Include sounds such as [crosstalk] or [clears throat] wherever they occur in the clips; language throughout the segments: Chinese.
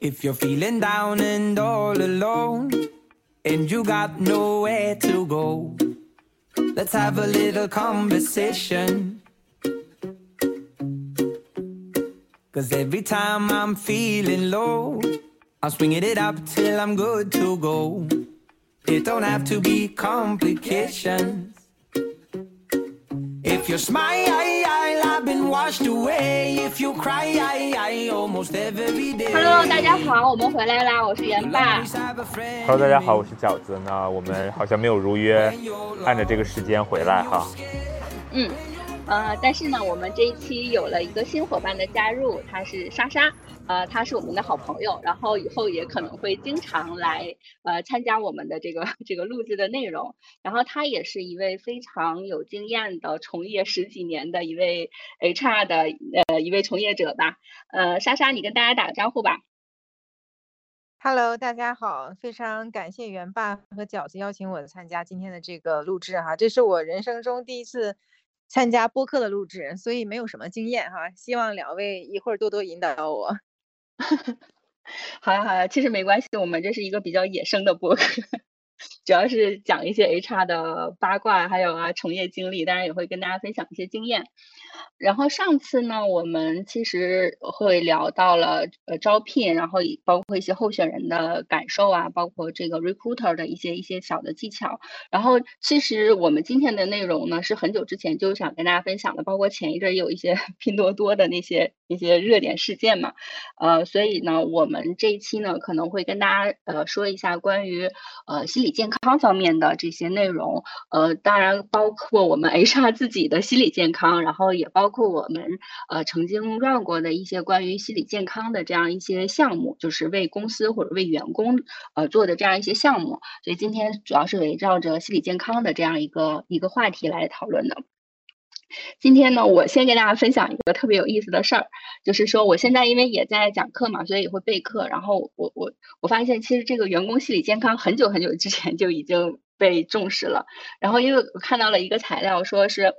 If you're feeling down and all alone, and you got nowhere to go, let's have a little conversation. Cause every time I'm feeling low, I'm swinging it up till I'm good to go. It don't have to be complications. If you smile, Hello，大家好，我们回来啦，我是元爸。Hello，大家好，我是饺子。那我们好像没有如约，按照这个时间回来哈。嗯，呃，但是呢，我们这一期有了一个新伙伴的加入，他是莎莎，呃，他是我们的好朋友，然后以后也可能会经常来呃参加我们的这个这个录制的内容。然后他也是一位非常有经验的，从业十几年的一位 HR 的呃一位从业者吧。呃，莎莎，你跟大家打个招呼吧。Hello，大家好，非常感谢元爸和饺子邀请我参加今天的这个录制哈，这是我人生中第一次参加播客的录制，所以没有什么经验哈，希望两位一会儿多多引导我。[laughs] 好呀好呀，其实没关系，我们这是一个比较野生的播客，主要是讲一些 HR 的八卦，还有啊从业经历，当然也会跟大家分享一些经验。然后上次呢，我们其实会聊到了呃招聘，然后包括一些候选人的感受啊，包括这个 recruiter 的一些一些小的技巧。然后其实我们今天的内容呢，是很久之前就想跟大家分享的，包括前一阵也有一些 [laughs] 拼多多的那些一些热点事件嘛，呃，所以呢，我们这一期呢可能会跟大家呃说一下关于呃心理健康方面的这些内容，呃，当然包括我们 HR 自己的心理健康，然后也包括我们呃曾经 run 过的一些关于心理健康的这样一些项目，就是为公司或者为员工呃做的这样一些项目。所以今天主要是围绕着心理健康的这样一个一个话题来讨论的。今天呢，我先给大家分享一个特别有意思的事儿，就是说我现在因为也在讲课嘛，所以也会备课。然后我我我发现，其实这个员工心理健康很久很久之前就已经被重视了。然后因为我看到了一个材料，说是。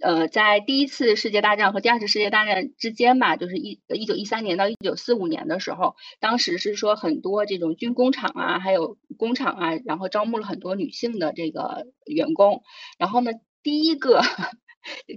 呃，在第一次世界大战和第二次世界大战之间吧，就是一一九一三年到一九四五年的时候，当时是说很多这种军工厂啊，还有工厂啊，然后招募了很多女性的这个员工。然后呢，第一个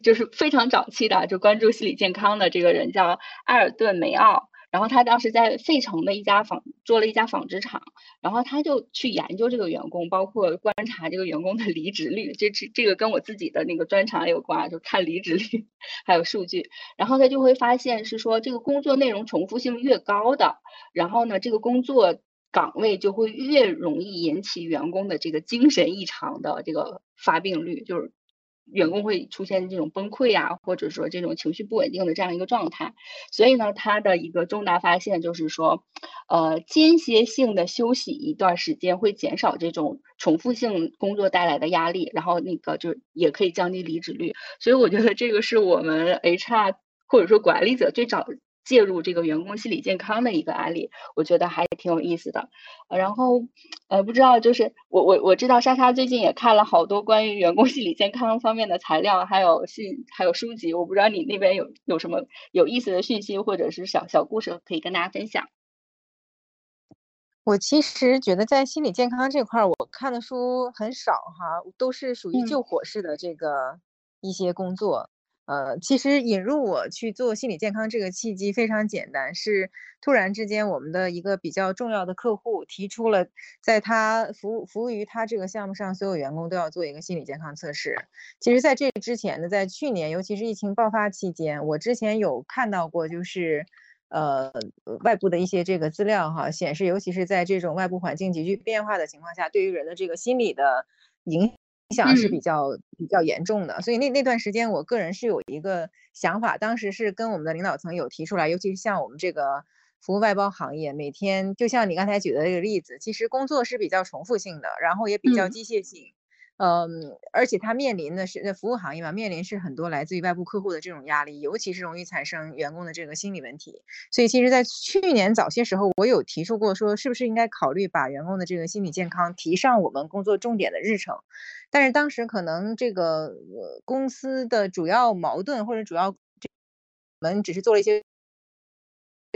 就是非常早期的就关注心理健康的这个人叫埃尔顿梅奥。然后他当时在费城的一家纺做了一家纺织厂，然后他就去研究这个员工，包括观察这个员工的离职率，这这这个跟我自己的那个专长有关，就看离职率 [laughs] 还有数据。然后他就会发现是说，这个工作内容重复性越高的，然后呢，这个工作岗位就会越容易引起员工的这个精神异常的这个发病率，就是。员工会出现这种崩溃呀、啊，或者说这种情绪不稳定的这样一个状态，所以呢，他的一个重大发现就是说，呃，间歇性的休息一段时间会减少这种重复性工作带来的压力，然后那个就也可以降低离职率。所以我觉得这个是我们 HR 或者说管理者最早介入这个员工心理健康的一个案例，我觉得还挺有意思的。然后，呃，不知道就是我我我知道莎莎最近也看了好多关于员工心理健康方面的材料，还有信还有书籍，我不知道你那边有有什么有意思的讯息或者是小小故事可以跟大家分享。我其实觉得在心理健康这块儿，我看的书很少哈，都是属于救火式的这个一些工作。呃，其实引入我去做心理健康这个契机非常简单，是突然之间我们的一个比较重要的客户提出了，在他服务服务于他这个项目上，所有员工都要做一个心理健康测试。其实，在这之前呢，在去年，尤其是疫情爆发期间，我之前有看到过，就是。呃，外部的一些这个资料哈，显示，尤其是在这种外部环境急剧变化的情况下，对于人的这个心理的影响是比较、嗯、比较严重的。所以那那段时间，我个人是有一个想法，当时是跟我们的领导层有提出来，尤其是像我们这个服务外包行业，每天就像你刚才举的这个例子，其实工作是比较重复性的，然后也比较机械性。嗯嗯，而且它面临的是服务行业嘛，面临是很多来自于外部客户的这种压力，尤其是容易产生员工的这个心理问题。所以，其实，在去年早些时候，我有提出过说，是不是应该考虑把员工的这个心理健康提上我们工作重点的日程。但是当时可能这个、呃、公司的主要矛盾或者主要，我们只是做了一些。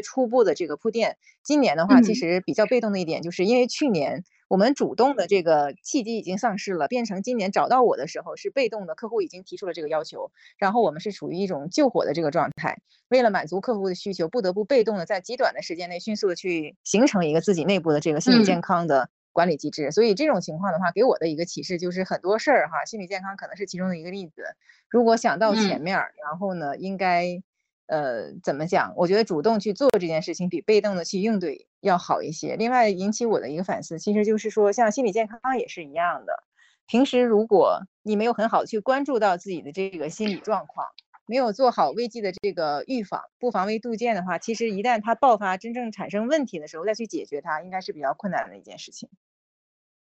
初步的这个铺垫。今年的话，其实比较被动的一点，就是因为去年我们主动的这个契机已经丧失了，变成今年找到我的时候是被动的，客户已经提出了这个要求，然后我们是处于一种救火的这个状态。为了满足客户的需求，不得不被动的在极短的时间内迅速的去形成一个自己内部的这个心理健康的。管理机制，所以这种情况的话，给我的一个启示就是很多事儿哈，心理健康可能是其中的一个例子。如果想到前面，然后呢，应该呃怎么讲？我觉得主动去做这件事情，比被动的去应对要好一些。另外引起我的一个反思，其实就是说，像心理健康也是一样的。平时如果你没有很好去关注到自己的这个心理状况，没有做好危机的这个预防，不防微杜渐的话，其实一旦它爆发，真正产生问题的时候，再去解决它，应该是比较困难的一件事情。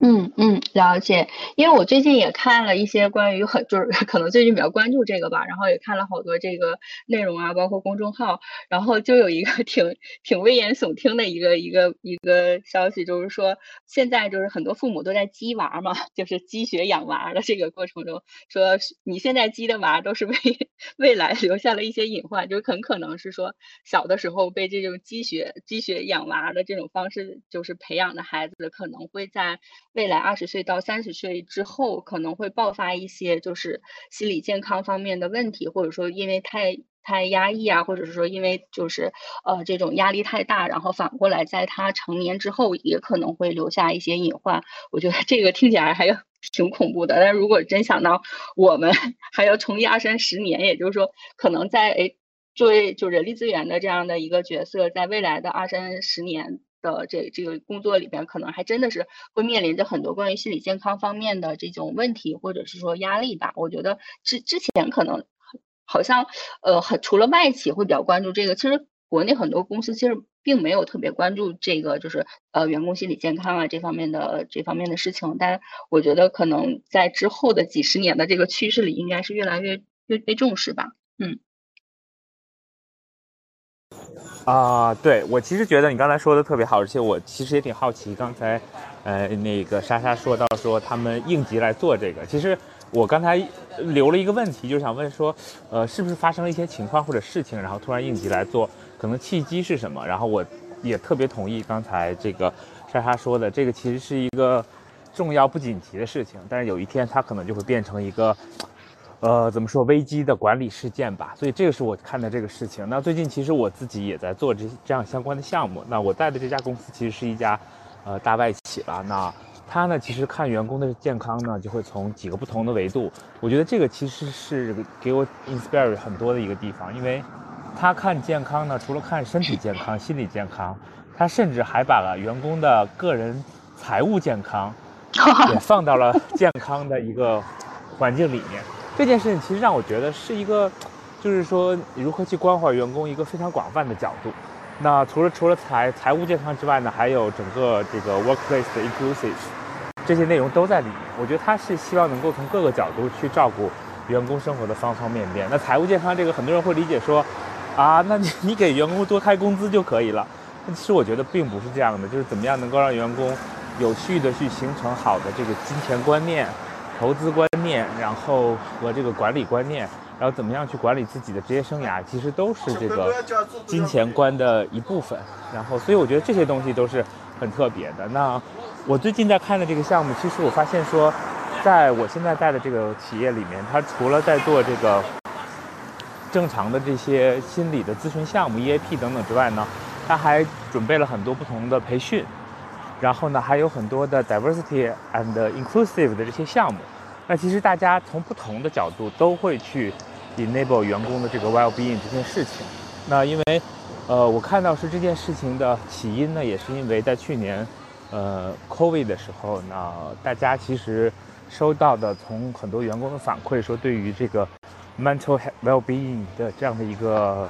嗯嗯，了解。因为我最近也看了一些关于很就是可能最近比较关注这个吧，然后也看了好多这个内容啊，包括公众号，然后就有一个 [laughs] 挺挺危言耸听的一个一个一个消息，就是说现在就是很多父母都在鸡娃嘛，[laughs] 就是积血养娃的这个过程中，说你现在积的娃都是为 [laughs] 未来留下了一些隐患，就很可能是说小的时候被这种积血积血养娃的这种方式就是培养的孩子，可能会在。未来二十岁到三十岁之后，可能会爆发一些就是心理健康方面的问题，或者说因为太太压抑啊，或者是说因为就是呃这种压力太大，然后反过来在他成年之后也可能会留下一些隐患。我觉得这个听起来还有挺恐怖的，但如果真想到我们 [laughs] 还要从业二三十年，也就是说可能在诶作为就人力资源的这样的一个角色，在未来的二三十年。的这这个工作里边，可能还真的是会面临着很多关于心理健康方面的这种问题，或者是说压力吧。我觉得之之前可能好像呃，很除了外企会比较关注这个，其实国内很多公司其实并没有特别关注这个，就是呃员工心理健康啊这方面的这方面的事情。但我觉得可能在之后的几十年的这个趋势里，应该是越来越越被重视吧。嗯。啊，对我其实觉得你刚才说的特别好，而且我其实也挺好奇，刚才，呃，那个莎莎说到说他们应急来做这个，其实我刚才留了一个问题，就是想问说，呃，是不是发生了一些情况或者事情，然后突然应急来做，可能契机是什么？然后我也特别同意刚才这个莎莎说的，这个其实是一个重要不紧急的事情，但是有一天它可能就会变成一个。呃，怎么说危机的管理事件吧？所以这个是我看的这个事情。那最近其实我自己也在做这这样相关的项目。那我带的这家公司其实是一家，呃，大外企了。那他呢，其实看员工的健康呢，就会从几个不同的维度。我觉得这个其实是给我 inspire 很多的一个地方，因为他看健康呢，除了看身体健康、心理健康，他甚至还把员工的个人财务健康 [laughs] 也放到了健康的一个环境里面。这件事情其实让我觉得是一个，就是说如何去关怀员工一个非常广泛的角度。那除了除了财财务健康之外呢，还有整个这个 workplace 的 inclusive 这些内容都在里面。我觉得他是希望能够从各个角度去照顾员工生活的方方面面。那财务健康这个，很多人会理解说，啊，那你你给员工多开工资就可以了。但其实我觉得并不是这样的，就是怎么样能够让员工有序的去形成好的这个金钱观念。投资观念，然后和这个管理观念，然后怎么样去管理自己的职业生涯，其实都是这个金钱观的一部分。然后，所以我觉得这些东西都是很特别的。那我最近在看的这个项目，其实我发现说，在我现在带的这个企业里面，它除了在做这个正常的这些心理的咨询项目、EAP 等等之外呢，它还准备了很多不同的培训。然后呢，还有很多的 diversity and inclusive 的这些项目。那其实大家从不同的角度都会去 enable 员工的这个 well-being 这件事情。那因为，呃，我看到是这件事情的起因呢，也是因为在去年，呃，COVID 的时候，呢，大家其实收到的从很多员工的反馈说，对于这个 mental well-being 的这样的一个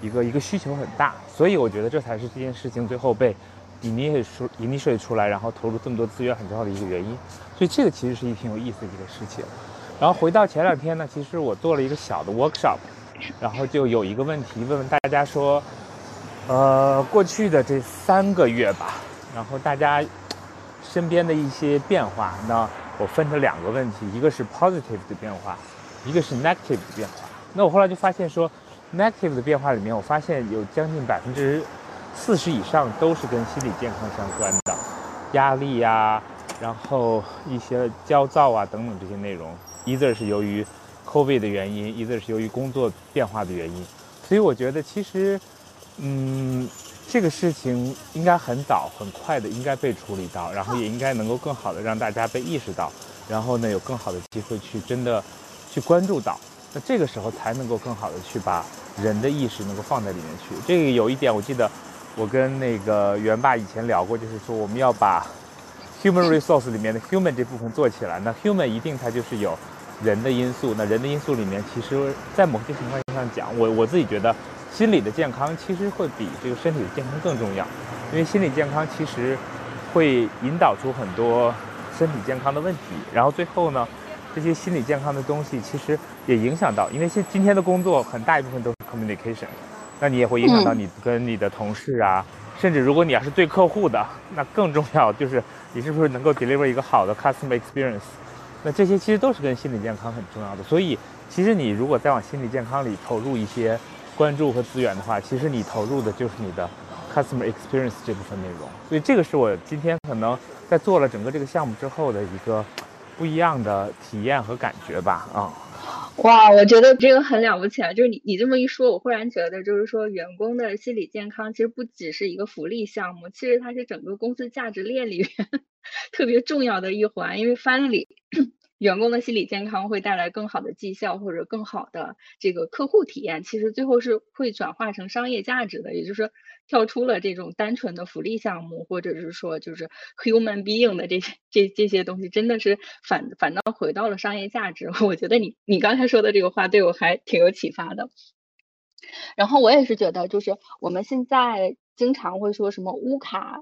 一个一个需求很大。所以我觉得这才是这件事情最后被。以你也出，以你水出来，然后投入这么多资源很重要的一个原因，所以这个其实是一挺有意思的一个事情。然后回到前两天呢，其实我做了一个小的 workshop，然后就有一个问题问问大家说，呃，过去的这三个月吧，然后大家身边的一些变化，那我分成两个问题，一个是 positive 的变化，一个是 negative 的变化。那我后来就发现说，negative 的变化里面，我发现有将近百分之四十以上都是跟心理健康相关的，压力呀，然后一些焦躁啊等等这些内容，either 是由于 COVID 的原因，either 是由于工作变化的原因，所以我觉得其实，嗯，这个事情应该很早很快的应该被处理到，然后也应该能够更好的让大家被意识到，然后呢有更好的机会去真的去关注到。那这个时候才能够更好的去把人的意识能够放在里面去。这个有一点，我记得我跟那个袁爸以前聊过，就是说我们要把 human resource 里面的 human 这部分做起来。那 human 一定它就是有人的因素。那人的因素里面，其实在某些情况上讲，我我自己觉得心理的健康其实会比这个身体的健康更重要，因为心理健康其实会引导出很多身体健康的问题。然后最后呢？这些心理健康的东西其实也影响到，因为现今天的工作很大一部分都是 communication，那你也会影响到你跟你的同事啊，甚至如果你要是对客户的，那更重要就是你是不是能够 deliver 一个好的 customer experience，那这些其实都是跟心理健康很重要的。所以其实你如果再往心理健康里投入一些关注和资源的话，其实你投入的就是你的 customer experience 这部分内容。所以这个是我今天可能在做了整个这个项目之后的一个。不一样的体验和感觉吧，啊，哇，我觉得这个很了不起啊！就是你你这么一说，我忽然觉得，就是说员工的心理健康其实不只是一个福利项目，其实它是整个公司价值链里面 [laughs] 特别重要的一环，因为翻理。员工的心理健康会带来更好的绩效或者更好的这个客户体验，其实最后是会转化成商业价值的，也就是说跳出了这种单纯的福利项目，或者是说就是 human being 的这些这这些东西，真的是反反倒回到了商业价值。[laughs] 我觉得你你刚才说的这个话对我还挺有启发的。然后我也是觉得，就是我们现在经常会说什么乌卡。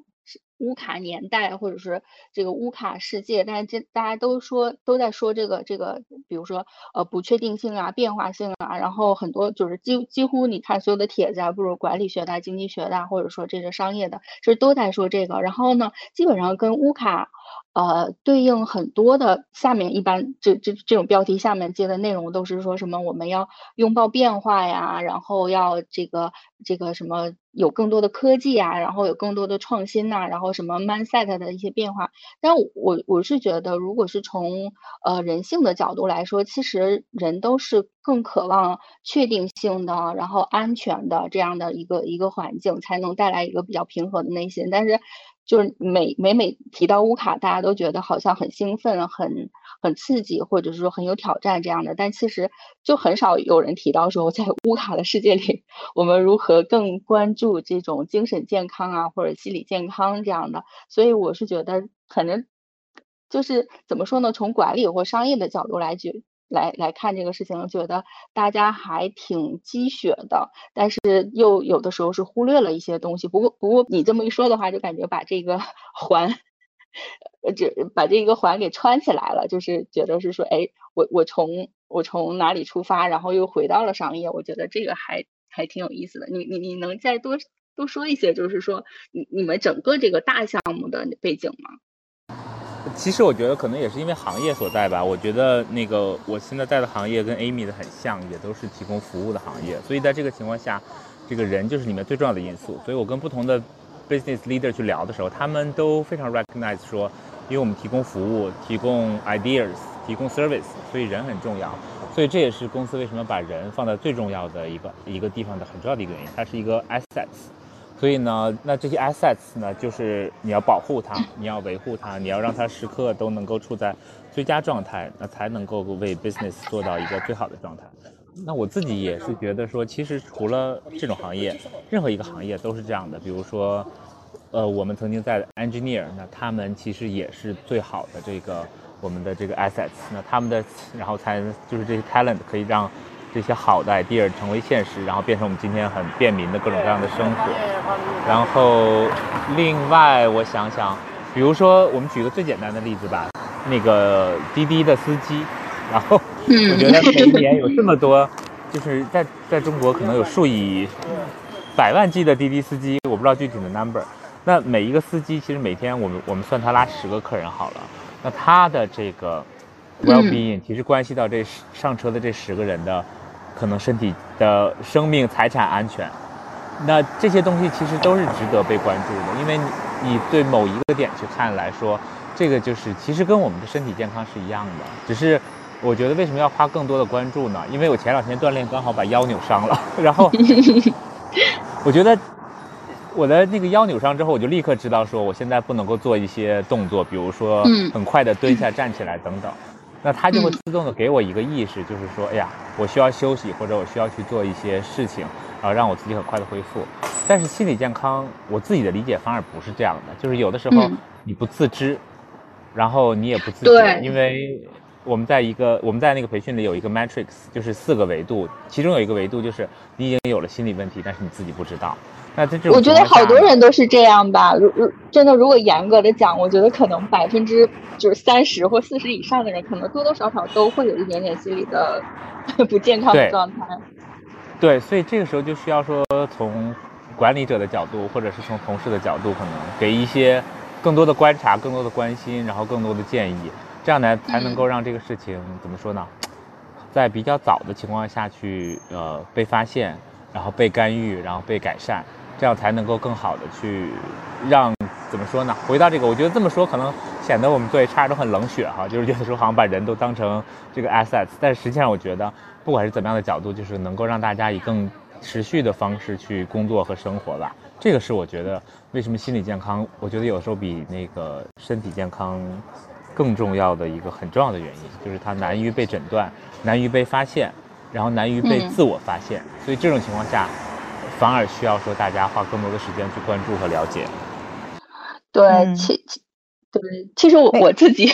乌卡年代，或者是这个乌卡世界，但是这大家都说都在说这个这个，比如说呃不确定性啊、变化性啊，然后很多就是几几乎你看所有的帖子啊，不如管理学的、经济学的，或者说这个商业的，其实都在说这个。然后呢，基本上跟乌卡。呃，对应很多的下面一般这这这种标题下面接的内容都是说什么我们要拥抱变化呀，然后要这个这个什么有更多的科技啊，然后有更多的创新呐，然后什么 mindset 的一些变化。但我我是觉得，如果是从呃人性的角度来说，其实人都是更渴望确定性的，然后安全的这样的一个一个环境，才能带来一个比较平和的内心。但是。就是每每每提到乌卡，大家都觉得好像很兴奋、很很刺激，或者是说很有挑战这样的。但其实就很少有人提到说，在乌卡的世界里，我们如何更关注这种精神健康啊，或者心理健康这样的。所以我是觉得，可能就是怎么说呢？从管理或商业的角度来举。来来看这个事情，觉得大家还挺积雪的，但是又有的时候是忽略了一些东西。不过不过你这么一说的话，就感觉把这个 [laughs] 环，呃这把这个环给穿起来了，就是觉得是说，哎，我我从我从哪里出发，然后又回到了商业，我觉得这个还还挺有意思的。你你你能再多多说一些，就是说你你们整个这个大项目的背景吗？其实我觉得可能也是因为行业所在吧。我觉得那个我现在在的行业跟 Amy 的很像，也都是提供服务的行业。所以在这个情况下，这个人就是里面最重要的因素。所以我跟不同的 business leader 去聊的时候，他们都非常 recognize 说，因为我们提供服务、提供 ideas、提供 service，所以人很重要。所以这也是公司为什么把人放在最重要的一个一个地方的很重要的一个原因。它是一个 assets。所以呢，那这些 assets 呢，就是你要保护它，你要维护它，你要让它时刻都能够处在最佳状态，那才能够为 business 做到一个最好的状态。那我自己也是觉得说，其实除了这种行业，任何一个行业都是这样的。比如说，呃，我们曾经在 engineer，那他们其实也是最好的这个我们的这个 assets，那他们的然后才就是这些 talent 可以让。这些好的 idea 成为现实，然后变成我们今天很便民的各种各样的生活。然后，另外我想想，比如说我们举个最简单的例子吧，那个滴滴的司机，然后我觉得每一年有这么多，就是在在中国可能有数以百万计的滴滴司机，我不知道具体的 number。那每一个司机其实每天我们我们算他拉十个客人好了，那他的这个 well being 其实关系到这上车的这十个人的。可能身体的生命财产安全。那这些东西其实都是值得被关注的，因为你你对某一个点去看来说，这个就是其实跟我们的身体健康是一样的，只是我觉得为什么要花更多的关注呢？因为我前两天锻炼刚好把腰扭伤了，然后 [laughs] 我觉得我的那个腰扭伤之后，我就立刻知道说我现在不能够做一些动作，比如说很快的蹲下、站起来等等。那它就会自动的给我一个意识，就是说，哎呀，我需要休息，或者我需要去做一些事情，然后让我自己很快的恢复。但是心理健康，我自己的理解反而不是这样的，就是有的时候你不自知，然后你也不自觉，因为我们在一个我们在那个培训里有一个 matrix，就是四个维度，其中有一个维度就是你已经有了心理问题，但是你自己不知道。我觉得好多人都是这样吧。如如真的，如果严格的讲，我觉得可能百分之就是三十或四十以上的人，可能多多少少都会有一点点心理的 [laughs] 不健康的状态。对，所以这个时候就需要说，从管理者的角度，或者是从同事的角度，可能给一些更多的观察、更多的关心，然后更多的建议，这样呢才能够让这个事情怎么说呢，在比较早的情况下去呃被发现，然后被干预，然后被改善。这样才能够更好的去让怎么说呢？回到这个，我觉得这么说可能显得我们做 HR 都很冷血哈，就是觉得说好像把人都当成这个 assets。但实际上，我觉得不管是怎么样的角度，就是能够让大家以更持续的方式去工作和生活吧。这个是我觉得为什么心理健康，我觉得有时候比那个身体健康更重要的一个很重要的原因，就是它难于被诊断，难于被发现，然后难于被自我发现。所以这种情况下。反而需要说大家花更多的时间去关注和了解。对，其对，其实我我自己，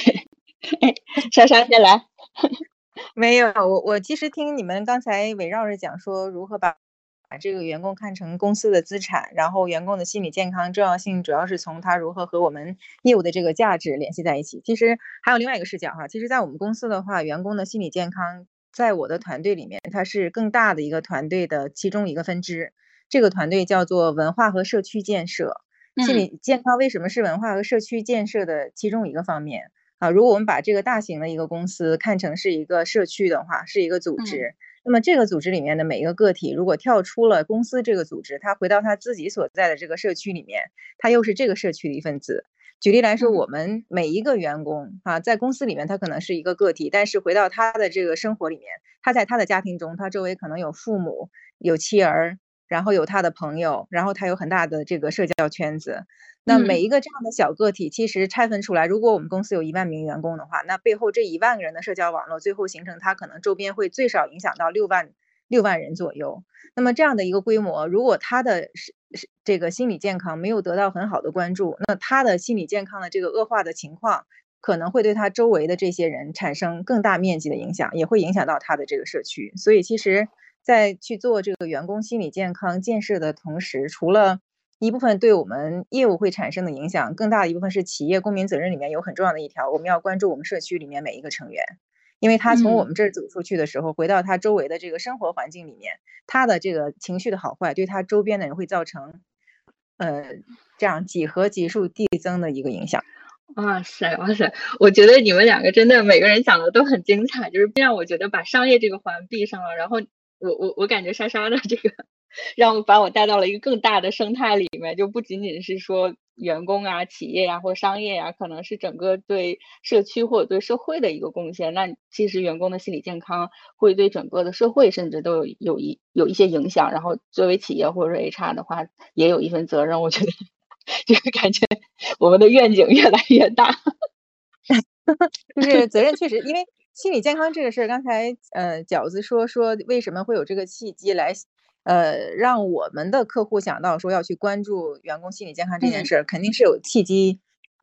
莎莎先来。没有，我我其实听你们刚才围绕着讲说如何把把这个员工看成公司的资产，然后员工的心理健康重要性主要是从他如何和我们业务的这个价值联系在一起。其实还有另外一个视角哈，其实，在我们公司的话，员工的心理健康在我的团队里面，它是更大的一个团队的其中一个分支。这个团队叫做文化和社区建设，心理健康为什么是文化和社区建设的其中一个方面啊？如果我们把这个大型的一个公司看成是一个社区的话，是一个组织，那么这个组织里面的每一个个体，如果跳出了公司这个组织，他回到他自己所在的这个社区里面，他又是这个社区的一份子。举例来说，我们每一个员工啊，在公司里面他可能是一个个体，但是回到他的这个生活里面，他在他的家庭中，他周围可能有父母、有妻儿。然后有他的朋友，然后他有很大的这个社交圈子。那每一个这样的小个体，其实拆分出来，如果我们公司有一万名员工的话，那背后这一万个人的社交网络，最后形成他可能周边会最少影响到六万六万人左右。那么这样的一个规模，如果他的是是这个心理健康没有得到很好的关注，那他的心理健康的这个恶化的情况，可能会对他周围的这些人产生更大面积的影响，也会影响到他的这个社区。所以其实。在去做这个员工心理健康建设的同时，除了一部分对我们业务会产生的影响，更大的一部分是企业公民责任里面有很重要的一条，我们要关注我们社区里面每一个成员，因为他从我们这儿走出去的时候，回到他周围的这个生活环境里面，他的这个情绪的好坏，对他周边的人会造成，呃，这样几何级数递增的一个影响。哇塞，哇塞，我觉得你们两个真的每个人讲的都很精彩，就是让我觉得把商业这个环闭上了，然后。我我我感觉莎莎的这个，让把我带到了一个更大的生态里面，就不仅仅是说员工啊、企业呀或商业呀，可能是整个对社区或者对社会的一个贡献。那其实员工的心理健康会对整个的社会甚至都有有一有一些影响。然后作为企业或者说 HR 的话，也有一份责任。我觉得这个 [laughs] 感觉我们的愿景越来越大，[laughs] 就是责任确实因为。心理健康这个事儿，刚才呃饺子说说为什么会有这个契机来，呃让我们的客户想到说要去关注员工心理健康这件事儿，肯定是有契机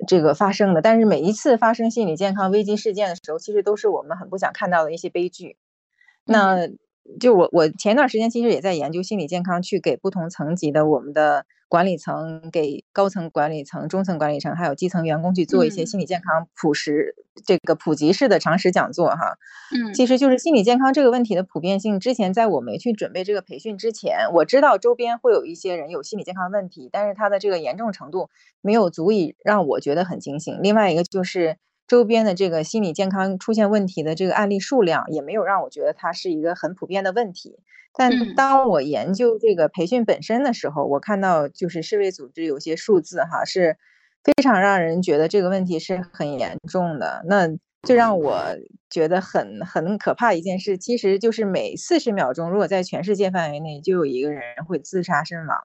这个发生的。但是每一次发生心理健康危机事件的时候，其实都是我们很不想看到的一些悲剧。那就我我前段时间其实也在研究心理健康，去给不同层级的我们的。管理层给高层管理层、中层管理层还有基层员工去做一些心理健康普实这个普及式的常识讲座哈，嗯，其实就是心理健康这个问题的普遍性。之前在我没去准备这个培训之前，我知道周边会有一些人有心理健康问题，但是他的这个严重程度没有足以让我觉得很警醒。另外一个就是。周边的这个心理健康出现问题的这个案例数量，也没有让我觉得它是一个很普遍的问题。但当我研究这个培训本身的时候，我看到就是世卫组织有些数字哈，是非常让人觉得这个问题是很严重的。那最让我觉得很很可怕一件事，其实就是每四十秒钟，如果在全世界范围内就有一个人会自杀身亡。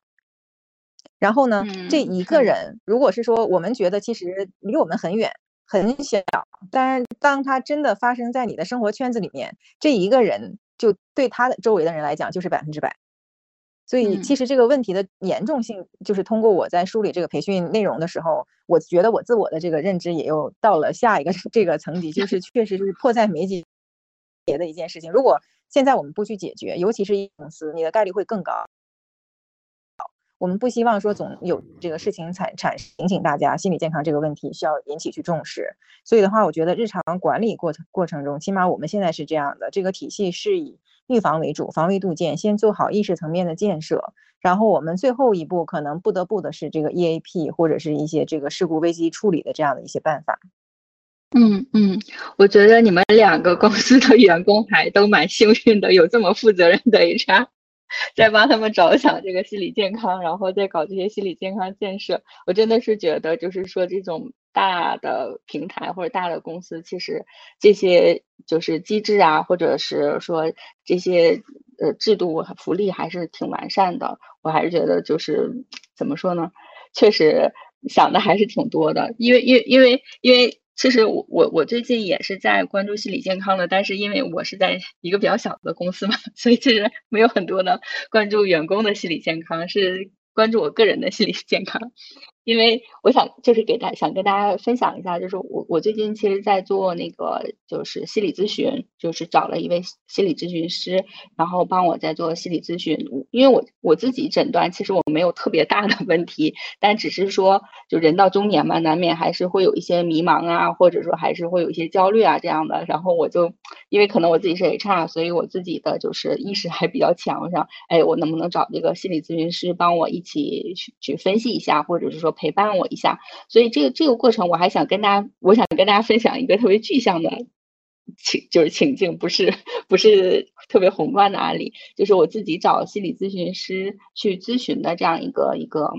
然后呢，这一个人如果是说我们觉得其实离我们很远很小，但是当他真的发生在你的生活圈子里面，这一个人。就对他的周围的人来讲，就是百分之百。所以其实这个问题的严重性，就是通过我在梳理这个培训内容的时候，我觉得我自我的这个认知也又到了下一个 [laughs] 这个层级，就是确实是迫在眉睫的一件事情。如果现在我们不去解决，尤其是一公司，你的概率会更高。我们不希望说总有这个事情产产提醒大家心理健康这个问题需要引起去重视。所以的话，我觉得日常管理过程过程中，起码我们现在是这样的，这个体系是以预防为主，防微杜渐，先做好意识层面的建设，然后我们最后一步可能不得不的是这个 EAP 或者是一些这个事故危机处理的这样的一些办法。嗯嗯，我觉得你们两个公司的员工还都蛮幸运的，有这么负责任的 HR。在帮他们着想这个心理健康，然后再搞这些心理健康建设，我真的是觉得，就是说这种大的平台或者大的公司，其实这些就是机制啊，或者是说这些呃制度福利还是挺完善的。我还是觉得就是怎么说呢，确实想的还是挺多的，因为因为因为因为。其实我我我最近也是在关注心理健康的，但是因为我是在一个比较小的公司嘛，[laughs] 所以其实没有很多的关注员工的心理健康，是关注我个人的心理健康。因为我想就是给大想跟大家分享一下，就是我我最近其实，在做那个就是心理咨询，就是找了一位心理咨询师，然后帮我在做心理咨询。因为我我自己诊断，其实我没有特别大的问题，但只是说，就人到中年嘛，难免还是会有一些迷茫啊，或者说还是会有一些焦虑啊这样的。然后我就因为可能我自己是 HR，所以我自己的就是意识还比较强，上哎，我能不能找这个心理咨询师帮我一起去去分析一下，或者是说。陪伴我一下，所以这个这个过程，我还想跟大家，我想跟大家分享一个特别具象的情，就是情境，不是不是特别宏观的案例，就是我自己找心理咨询师去咨询的这样一个一个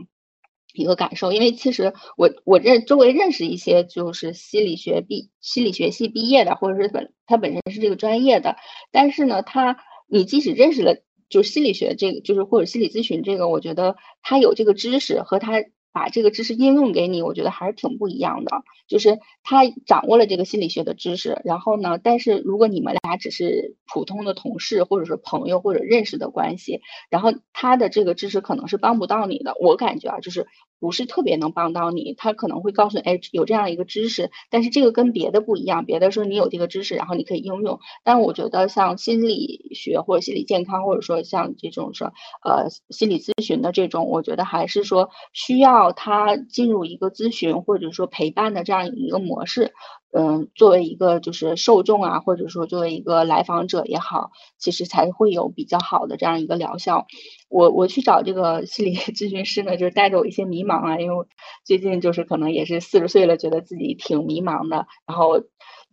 一个感受。因为其实我我认周围认识一些就是心理学毕心理学系毕业的，或者是本他本身是这个专业的，但是呢，他你即使认识了就心理学这个，就是或者心理咨询这个，我觉得他有这个知识和他。把这个知识应用给你，我觉得还是挺不一样的。就是他掌握了这个心理学的知识，然后呢，但是如果你们俩只是普通的同事，或者是朋友，或者认识的关系，然后他的这个知识可能是帮不到你的。我感觉啊，就是。不是特别能帮到你，他可能会告诉你，哎，有这样一个知识，但是这个跟别的不一样。别的说你有这个知识，然后你可以应用。但我觉得像心理学或者心理健康，或者说像这种说呃心理咨询的这种，我觉得还是说需要他进入一个咨询或者说陪伴的这样一个模式。嗯，作为一个就是受众啊，或者说作为一个来访者也好，其实才会有比较好的这样一个疗效。我我去找这个心理 [laughs] 咨询师呢，就是带着我一些迷茫啊，因为最近就是可能也是四十岁了，觉得自己挺迷茫的，然后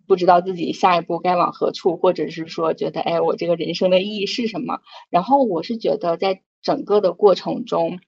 不知道自己下一步该往何处，或者是说觉得哎，我这个人生的意义是什么？然后我是觉得在整个的过程中。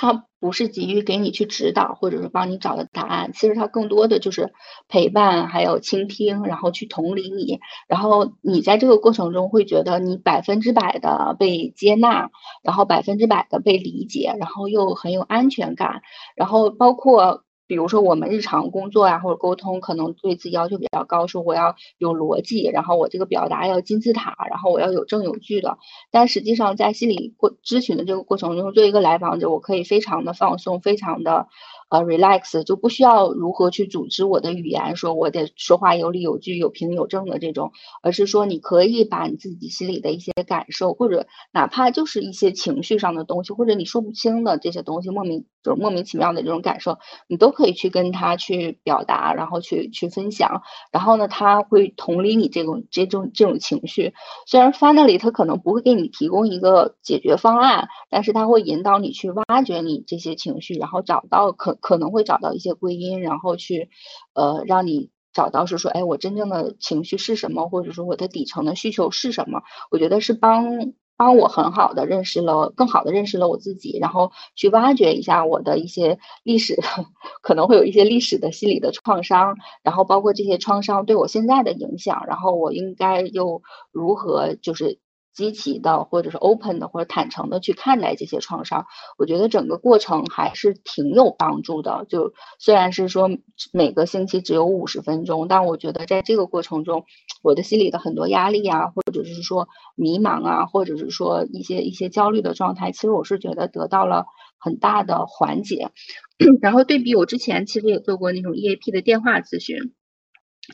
他不是急于给你去指导，或者是帮你找的答案，其实他更多的就是陪伴，还有倾听，然后去同理你，然后你在这个过程中会觉得你百分之百的被接纳，然后百分之百的被理解，然后又很有安全感，然后包括。比如说我们日常工作呀，或者沟通，可能对自己要求比较高，说我要有逻辑，然后我这个表达要金字塔，然后我要有证有据的。但实际上在心理过咨询的这个过程中，作为一个来访者，我可以非常的放松，非常的。呃，relax 就不需要如何去组织我的语言，说我得说话有理有据、有凭有证的这种，而是说你可以把你自己心里的一些感受，或者哪怕就是一些情绪上的东西，或者你说不清的这些东西，莫名就是莫名其妙的这种感受，你都可以去跟他去表达，然后去去分享，然后呢，他会同理你这种这种这种情绪。虽然 finally 他可能不会给你提供一个解决方案，但是他会引导你去挖掘你这些情绪，然后找到可。可能会找到一些归因，然后去，呃，让你找到是说，哎，我真正的情绪是什么，或者说我的底层的需求是什么？我觉得是帮帮我很好的认识了，更好的认识了我自己，然后去挖掘一下我的一些历史，[laughs] 可能会有一些历史的心理的创伤，然后包括这些创伤对我现在的影响，然后我应该又如何就是。积极的，或者是 open 的，或者坦诚的去看待这些创伤，我觉得整个过程还是挺有帮助的。就虽然是说每个星期只有五十分钟，但我觉得在这个过程中，我的心里的很多压力啊，或者是说迷茫啊，或者是说一些一些焦虑的状态，其实我是觉得得到了很大的缓解。[clears throat] 然后对比我之前其实也做过那种 EAP 的电话咨询。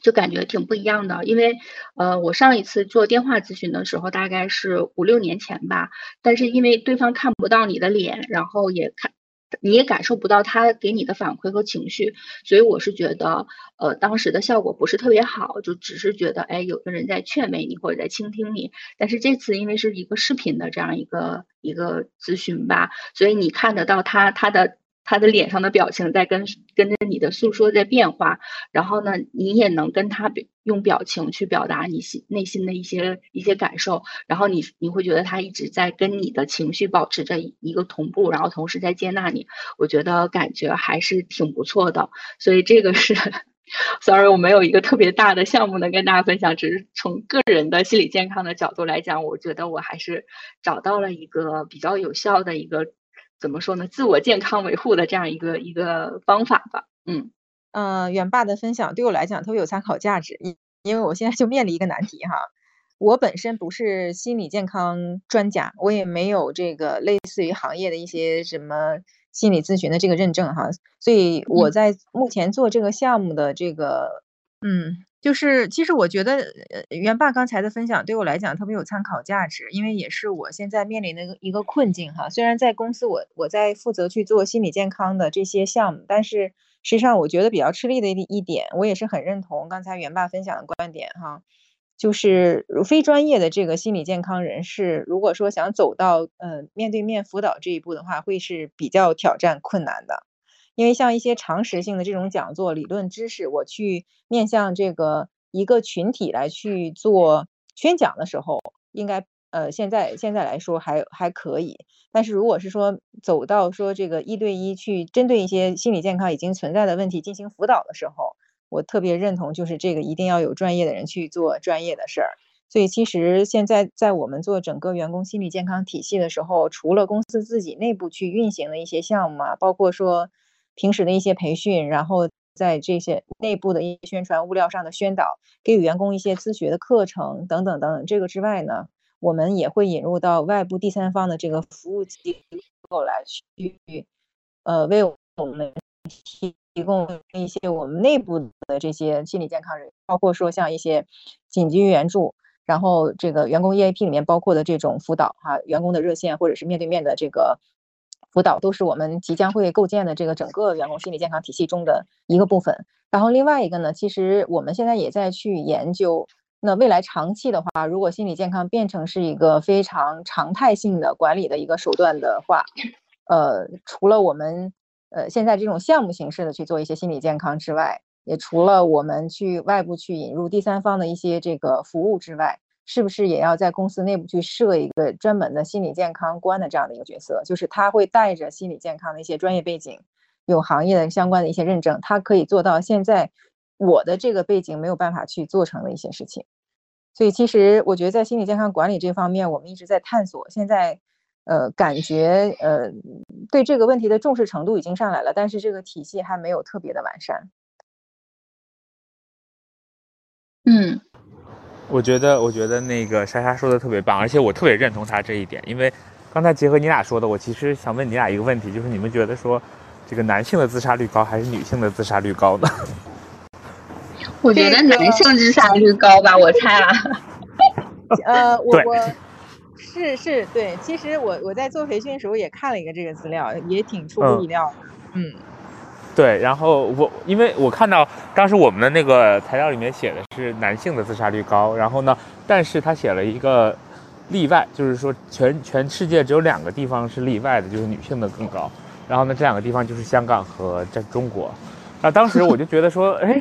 就感觉挺不一样的，因为，呃，我上一次做电话咨询的时候大概是五六年前吧，但是因为对方看不到你的脸，然后也看，你也感受不到他给你的反馈和情绪，所以我是觉得，呃，当时的效果不是特别好，就只是觉得，哎，有个人在劝慰你或者在倾听你。但是这次因为是一个视频的这样一个一个咨询吧，所以你看得到他他的。他的脸上的表情在跟跟着你的诉说在变化，然后呢，你也能跟他用表情去表达你心内心的一些一些感受，然后你你会觉得他一直在跟你的情绪保持着一个同步，然后同时在接纳你，我觉得感觉还是挺不错的。所以这个是，sorry，我没有一个特别大的项目能跟大家分享，只是从个人的心理健康的角度来讲，我觉得我还是找到了一个比较有效的一个。怎么说呢？自我健康维护的这样一个一个方法吧。嗯嗯，远爸的分享对我来讲特别有参考价值，因因为我现在就面临一个难题哈。我本身不是心理健康专家，我也没有这个类似于行业的一些什么心理咨询的这个认证哈，所以我在目前做这个项目的这个嗯。就是，其实我觉得，呃，元爸刚才的分享对我来讲特别有参考价值，因为也是我现在面临的一个困境哈。虽然在公司我我在负责去做心理健康的这些项目，但是实际上我觉得比较吃力的一一点，我也是很认同刚才元爸分享的观点哈，就是非专业的这个心理健康人士，如果说想走到呃面对面辅导这一步的话，会是比较挑战困难的。因为像一些常识性的这种讲座、理论知识，我去面向这个一个群体来去做宣讲的时候，应该呃现在现在来说还还可以。但是如果是说走到说这个一对一去针对一些心理健康已经存在的问题进行辅导的时候，我特别认同就是这个一定要有专业的人去做专业的事儿。所以其实现在在我们做整个员工心理健康体系的时候，除了公司自己内部去运行的一些项目啊，包括说。平时的一些培训，然后在这些内部的一些宣传物料上的宣导，给予员工一些自学的课程等等等等。这个之外呢，我们也会引入到外部第三方的这个服务机构来去，呃，为我们提供一些我们内部的这些心理健康人，包括说像一些紧急援助，然后这个员工 EAP 里面包括的这种辅导哈，员工的热线或者是面对面的这个。辅导都是我们即将会构建的这个整个员工心理健康体系中的一个部分。然后另外一个呢，其实我们现在也在去研究，那未来长期的话，如果心理健康变成是一个非常常态性的管理的一个手段的话，呃，除了我们呃现在这种项目形式的去做一些心理健康之外，也除了我们去外部去引入第三方的一些这个服务之外。是不是也要在公司内部去设一个专门的心理健康官的这样的一个角色？就是他会带着心理健康的一些专业背景，有行业的相关的一些认证，他可以做到现在我的这个背景没有办法去做成的一些事情。所以，其实我觉得在心理健康管理这方面，我们一直在探索。现在，呃，感觉呃对这个问题的重视程度已经上来了，但是这个体系还没有特别的完善。嗯。我觉得，我觉得那个莎莎说的特别棒，而且我特别认同她这一点。因为刚才结合你俩说的，我其实想问你俩一个问题，就是你们觉得说，这个男性的自杀率高还是女性的自杀率高呢？[laughs] 我觉得男性自杀率高吧，我猜啊。呃，我我是是对，其实我我在做培训的时候也看了一个这个资料，也挺出乎意料的，嗯。对，然后我因为我看到当时我们的那个材料里面写的是男性的自杀率高，然后呢，但是他写了一个例外，就是说全全世界只有两个地方是例外的，就是女性的更高，然后呢，这两个地方就是香港和在中国，那当时我就觉得说，哎，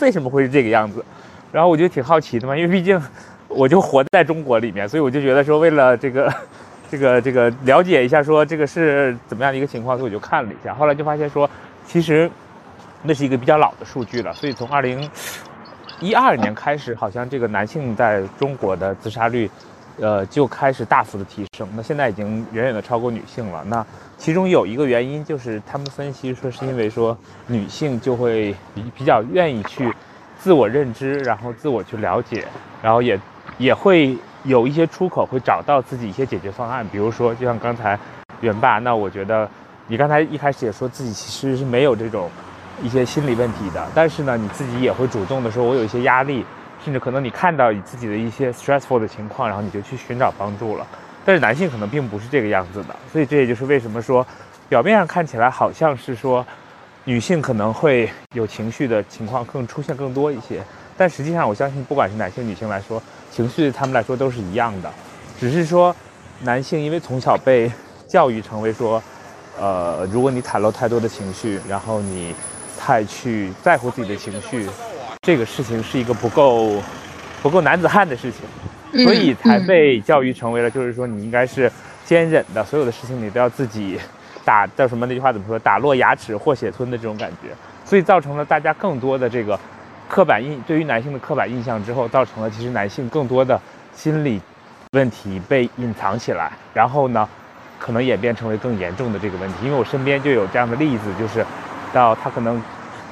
为什么会是这个样子？然后我就挺好奇的嘛，因为毕竟我就活在中国里面，所以我就觉得说，为了这个这个这个了解一下，说这个是怎么样的一个情况，所以我就看了一下，后来就发现说，其实那是一个比较老的数据了，所以从二零一二年开始，好像这个男性在中国的自杀率。呃，就开始大幅的提升，那现在已经远远的超过女性了。那其中有一个原因就是他们分析说，是因为说女性就会比比较愿意去自我认知，然后自我去了解，然后也也会有一些出口，会找到自己一些解决方案。比如说，就像刚才元爸，那我觉得你刚才一开始也说自己其实是没有这种一些心理问题的，但是呢，你自己也会主动的说，我有一些压力。甚至可能你看到你自己的一些 stressful 的情况，然后你就去寻找帮助了。但是男性可能并不是这个样子的，所以这也就是为什么说，表面上看起来好像是说，女性可能会有情绪的情况更出现更多一些。但实际上，我相信不管是男性女性来说，情绪对他们来说都是一样的，只是说男性因为从小被教育成为说，呃，如果你袒露太多的情绪，然后你太去在乎自己的情绪。这个事情是一个不够不够男子汉的事情，所以才被教育成为了，就是说你应该是坚忍的，所有的事情你都要自己打叫什么那句话怎么说？打落牙齿或血吞的这种感觉，所以造成了大家更多的这个刻板印对于男性的刻板印象之后，造成了其实男性更多的心理问题被隐藏起来，然后呢，可能演变成为更严重的这个问题。因为我身边就有这样的例子，就是到他可能。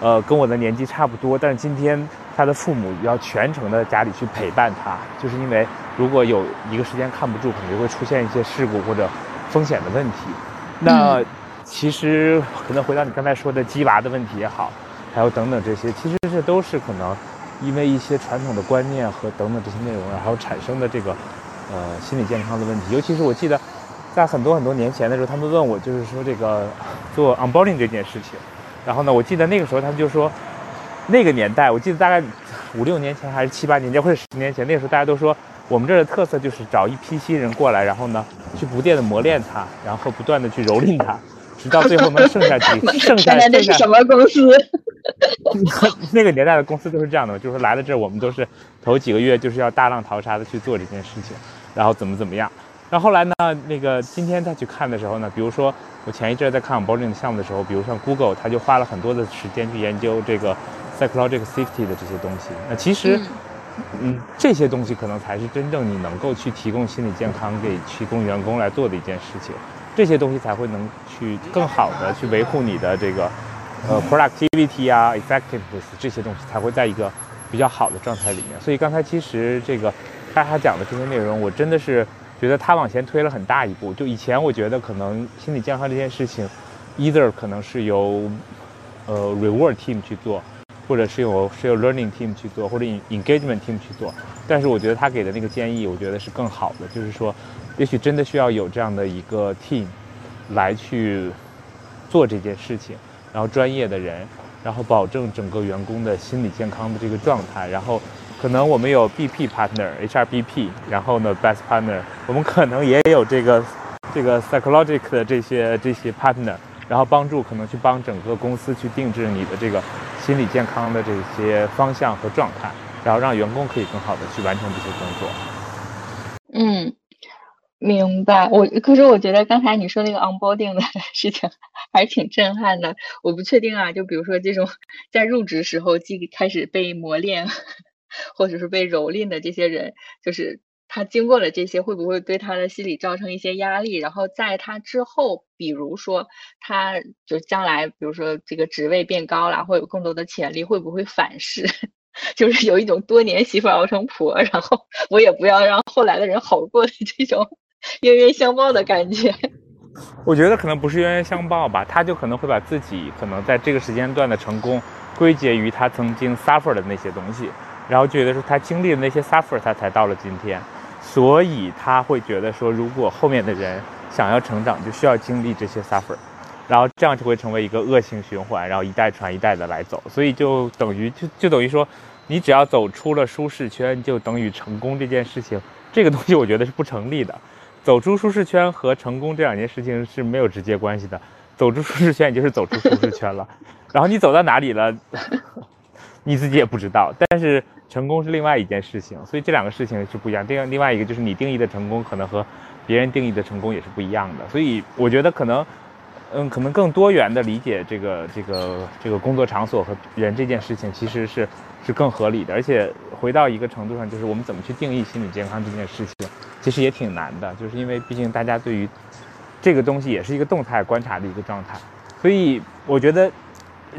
呃，跟我的年纪差不多，但是今天他的父母要全程的家里去陪伴他，就是因为如果有一个时间看不住，可能就会出现一些事故或者风险的问题。那其实可能回到你刚才说的鸡娃的问题也好，还有等等这些，其实这都是可能因为一些传统的观念和等等这些内容，然后产生的这个呃心理健康的问题。尤其是我记得在很多很多年前的时候，他们问我就是说这个做 onboarding 这件事情。然后呢？我记得那个时候他们就说，那个年代，我记得大概五六年前还是七八年前或者十年前，那个时候大家都说，我们这儿的特色就是找一批新人过来，然后呢，去不断的磨练他，然后不断的去蹂躏他，直到最后能剩下几剩下剩下什么公司？那个年代的公司都是这样的，就是来了这儿，我们都是头几个月就是要大浪淘沙的去做这件事情，然后怎么怎么样。然后后来呢？那个今天再去看的时候呢，比如说我前一阵在看 onboarding 的项目的时候，比如像 Google，他就花了很多的时间去研究这个 psychological safety 的这些东西。那其实，嗯，这些东西可能才是真正你能够去提供心理健康给提供员工来做的一件事情。这些东西才会能去更好的去维护你的这个呃 productivity 啊，effectiveness 这些东西才会在一个比较好的状态里面。所以刚才其实这个大家讲的这些内容，我真的是。觉得他往前推了很大一步。就以前我觉得可能心理健康这件事情，either 可能是由呃 reward team 去做，或者是由是由 learning team 去做，或者 engagement team 去做。但是我觉得他给的那个建议，我觉得是更好的，就是说，也许真的需要有这样的一个 team 来去做这件事情，然后专业的人，然后保证整个员工的心理健康的这个状态，然后。可能我们有 BP partner、HRBP，然后呢 Best partner，我们可能也有这个这个 psychologic 的这些这些 partner，然后帮助可能去帮整个公司去定制你的这个心理健康的这些方向和状态，然后让员工可以更好的去完成这些工作。嗯，明白。我可是我觉得刚才你说那个 onboarding 的事情还挺震撼的。我不确定啊，就比如说这种在入职时候即开始被磨练。或者是被蹂躏的这些人，就是他经过了这些，会不会对他的心理造成一些压力？然后在他之后，比如说他就将来，比如说这个职位变高了，会有更多的潜力，会不会反噬？[laughs] 就是有一种多年媳妇熬成婆，然后我也不要让后来的人好过的这种冤冤相报的感觉。[laughs] 我觉得可能不是冤冤相报吧，他就可能会把自己可能在这个时间段的成功归结于他曾经 suffer 的那些东西。然后觉得说他经历的那些 suffer，他才到了今天，所以他会觉得说，如果后面的人想要成长，就需要经历这些 suffer，然后这样就会成为一个恶性循环，然后一代传一代的来走，所以就等于就就等于说，你只要走出了舒适圈，就等于成功这件事情，这个东西我觉得是不成立的。走出舒适圈和成功这两件事情是没有直接关系的，走出舒适圈你就是走出舒适圈了，[laughs] 然后你走到哪里了？你自己也不知道。但是成功是另外一件事情，所以这两个事情是不一样。另另外一个就是你定义的成功可能和别人定义的成功也是不一样的。所以我觉得可能，嗯，可能更多元的理解这个这个这个工作场所和人这件事情，其实是是更合理的。而且回到一个程度上，就是我们怎么去定义心理健康这件事情，其实也挺难的。就是因为毕竟大家对于这个东西也是一个动态观察的一个状态，所以我觉得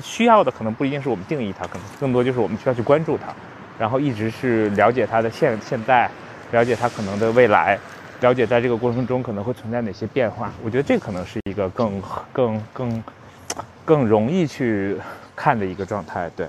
需要的可能不一定是我们定义它，可能更多就是我们需要去关注它，然后一直是了解它的现现在，了解它可能的未来，了解在这个过程中可能会存在哪些变化。我觉得这可能是一个更更更更容易去看的一个状态。对，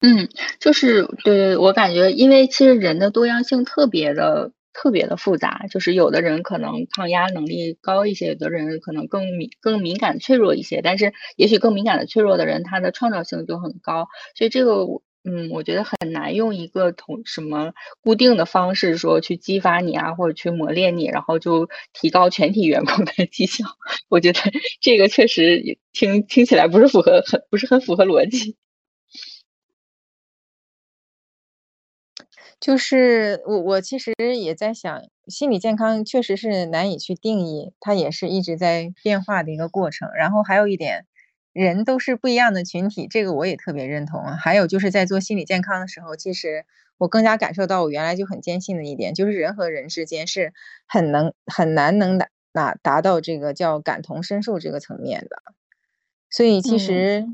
嗯，就是对我感觉，因为其实人的多样性特别的。特别的复杂，就是有的人可能抗压能力高一些，有的人可能更敏更敏感脆弱一些。但是也许更敏感的脆弱的人，他的创造性就很高。所以这个，嗯，我觉得很难用一个同什么固定的方式说去激发你啊，或者去磨练你，然后就提高全体员工的 [laughs] 绩效。我觉得 [laughs] 这个确实听听起来不是符合很不是很符合逻辑。[laughs] 就是我，我其实也在想，心理健康确实是难以去定义，它也是一直在变化的一个过程。然后还有一点，人都是不一样的群体，这个我也特别认同啊。还有就是在做心理健康的时候，其实我更加感受到我原来就很坚信的一点，就是人和人之间是很能很难能达达达到这个叫感同身受这个层面的。所以其实。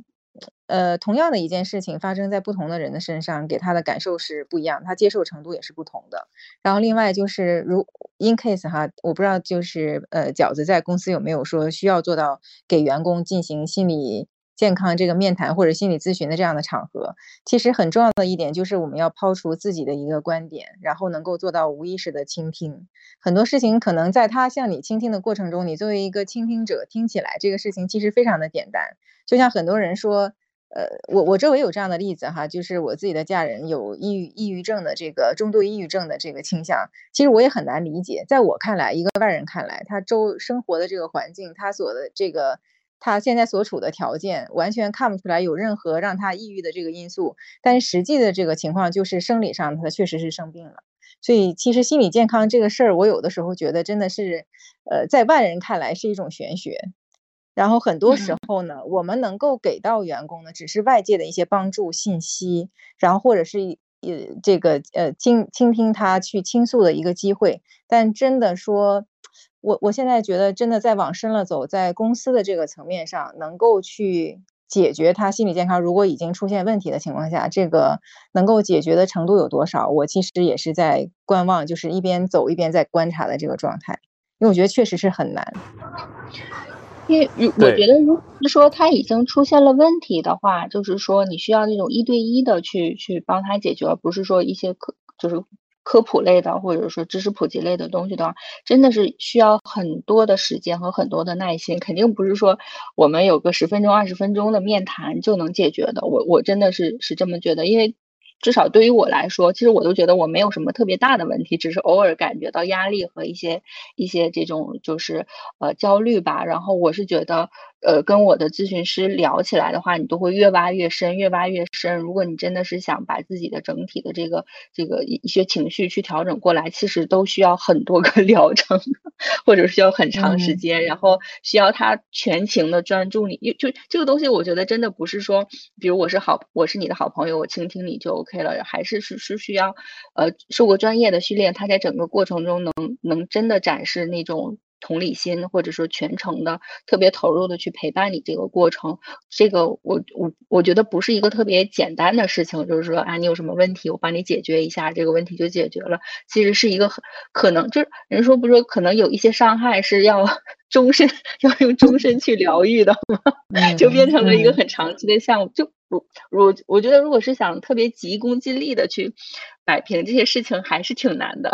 呃，同样的一件事情发生在不同的人的身上，给他的感受是不一样，他接受程度也是不同的。然后另外就是，如 in case 哈，我不知道就是呃，饺子在公司有没有说需要做到给员工进行心理健康这个面谈或者心理咨询的这样的场合。其实很重要的一点就是，我们要抛出自己的一个观点，然后能够做到无意识的倾听。很多事情可能在他向你倾听的过程中，你作为一个倾听者听起来，这个事情其实非常的简单。就像很多人说。呃，我我周围有这样的例子哈，就是我自己的家人有抑郁抑郁症的这个中度抑郁症的这个倾向，其实我也很难理解。在我看来，一个外人看来，他周生活的这个环境，他所的这个他现在所处的条件，完全看不出来有任何让他抑郁的这个因素。但实际的这个情况就是生理上他确实是生病了。所以其实心理健康这个事儿，我有的时候觉得真的是，呃，在外人看来是一种玄学。然后很多时候呢，我们能够给到员工的只是外界的一些帮助信息，然后或者是呃这个呃倾倾听他去倾诉的一个机会。但真的说，我我现在觉得真的再往深了走，在公司的这个层面上，能够去解决他心理健康如果已经出现问题的情况下，这个能够解决的程度有多少？我其实也是在观望，就是一边走一边在观察的这个状态，因为我觉得确实是很难。因为如我觉得，如果是说他已经出现了问题的话，就是说你需要那种一对一的去去帮他解决，而不是说一些科就是科普类的或者说知识普及类的东西的话，真的是需要很多的时间和很多的耐心，肯定不是说我们有个十分钟、二十分钟的面谈就能解决的。我我真的是是这么觉得，因为。至少对于我来说，其实我都觉得我没有什么特别大的问题，只是偶尔感觉到压力和一些一些这种就是呃焦虑吧。然后我是觉得。呃，跟我的咨询师聊起来的话，你都会越挖越深，越挖越深。如果你真的是想把自己的整体的这个这个一些情绪去调整过来，其实都需要很多个 [laughs] 疗程，或者需要很长时间，然后需要他全情的专注你。就这个东西，我觉得真的不是说，比如我是好，我是你的好朋友，我倾听你就 OK 了，还是是是需要呃受过专业的训练，他在整个过程中能能真的展示那种。同理心，或者说全程的特别投入的去陪伴你这个过程，这个我我我觉得不是一个特别简单的事情，就是说啊，你有什么问题，我帮你解决一下，这个问题就解决了。其实是一个很可能，就是人说不说，可能有一些伤害是要 [laughs] 终身要用终身去疗愈的，[laughs] 就变成了一个很长期的项目。就我我我觉得，如果是想特别急功近利的去摆平这些事情，还是挺难的。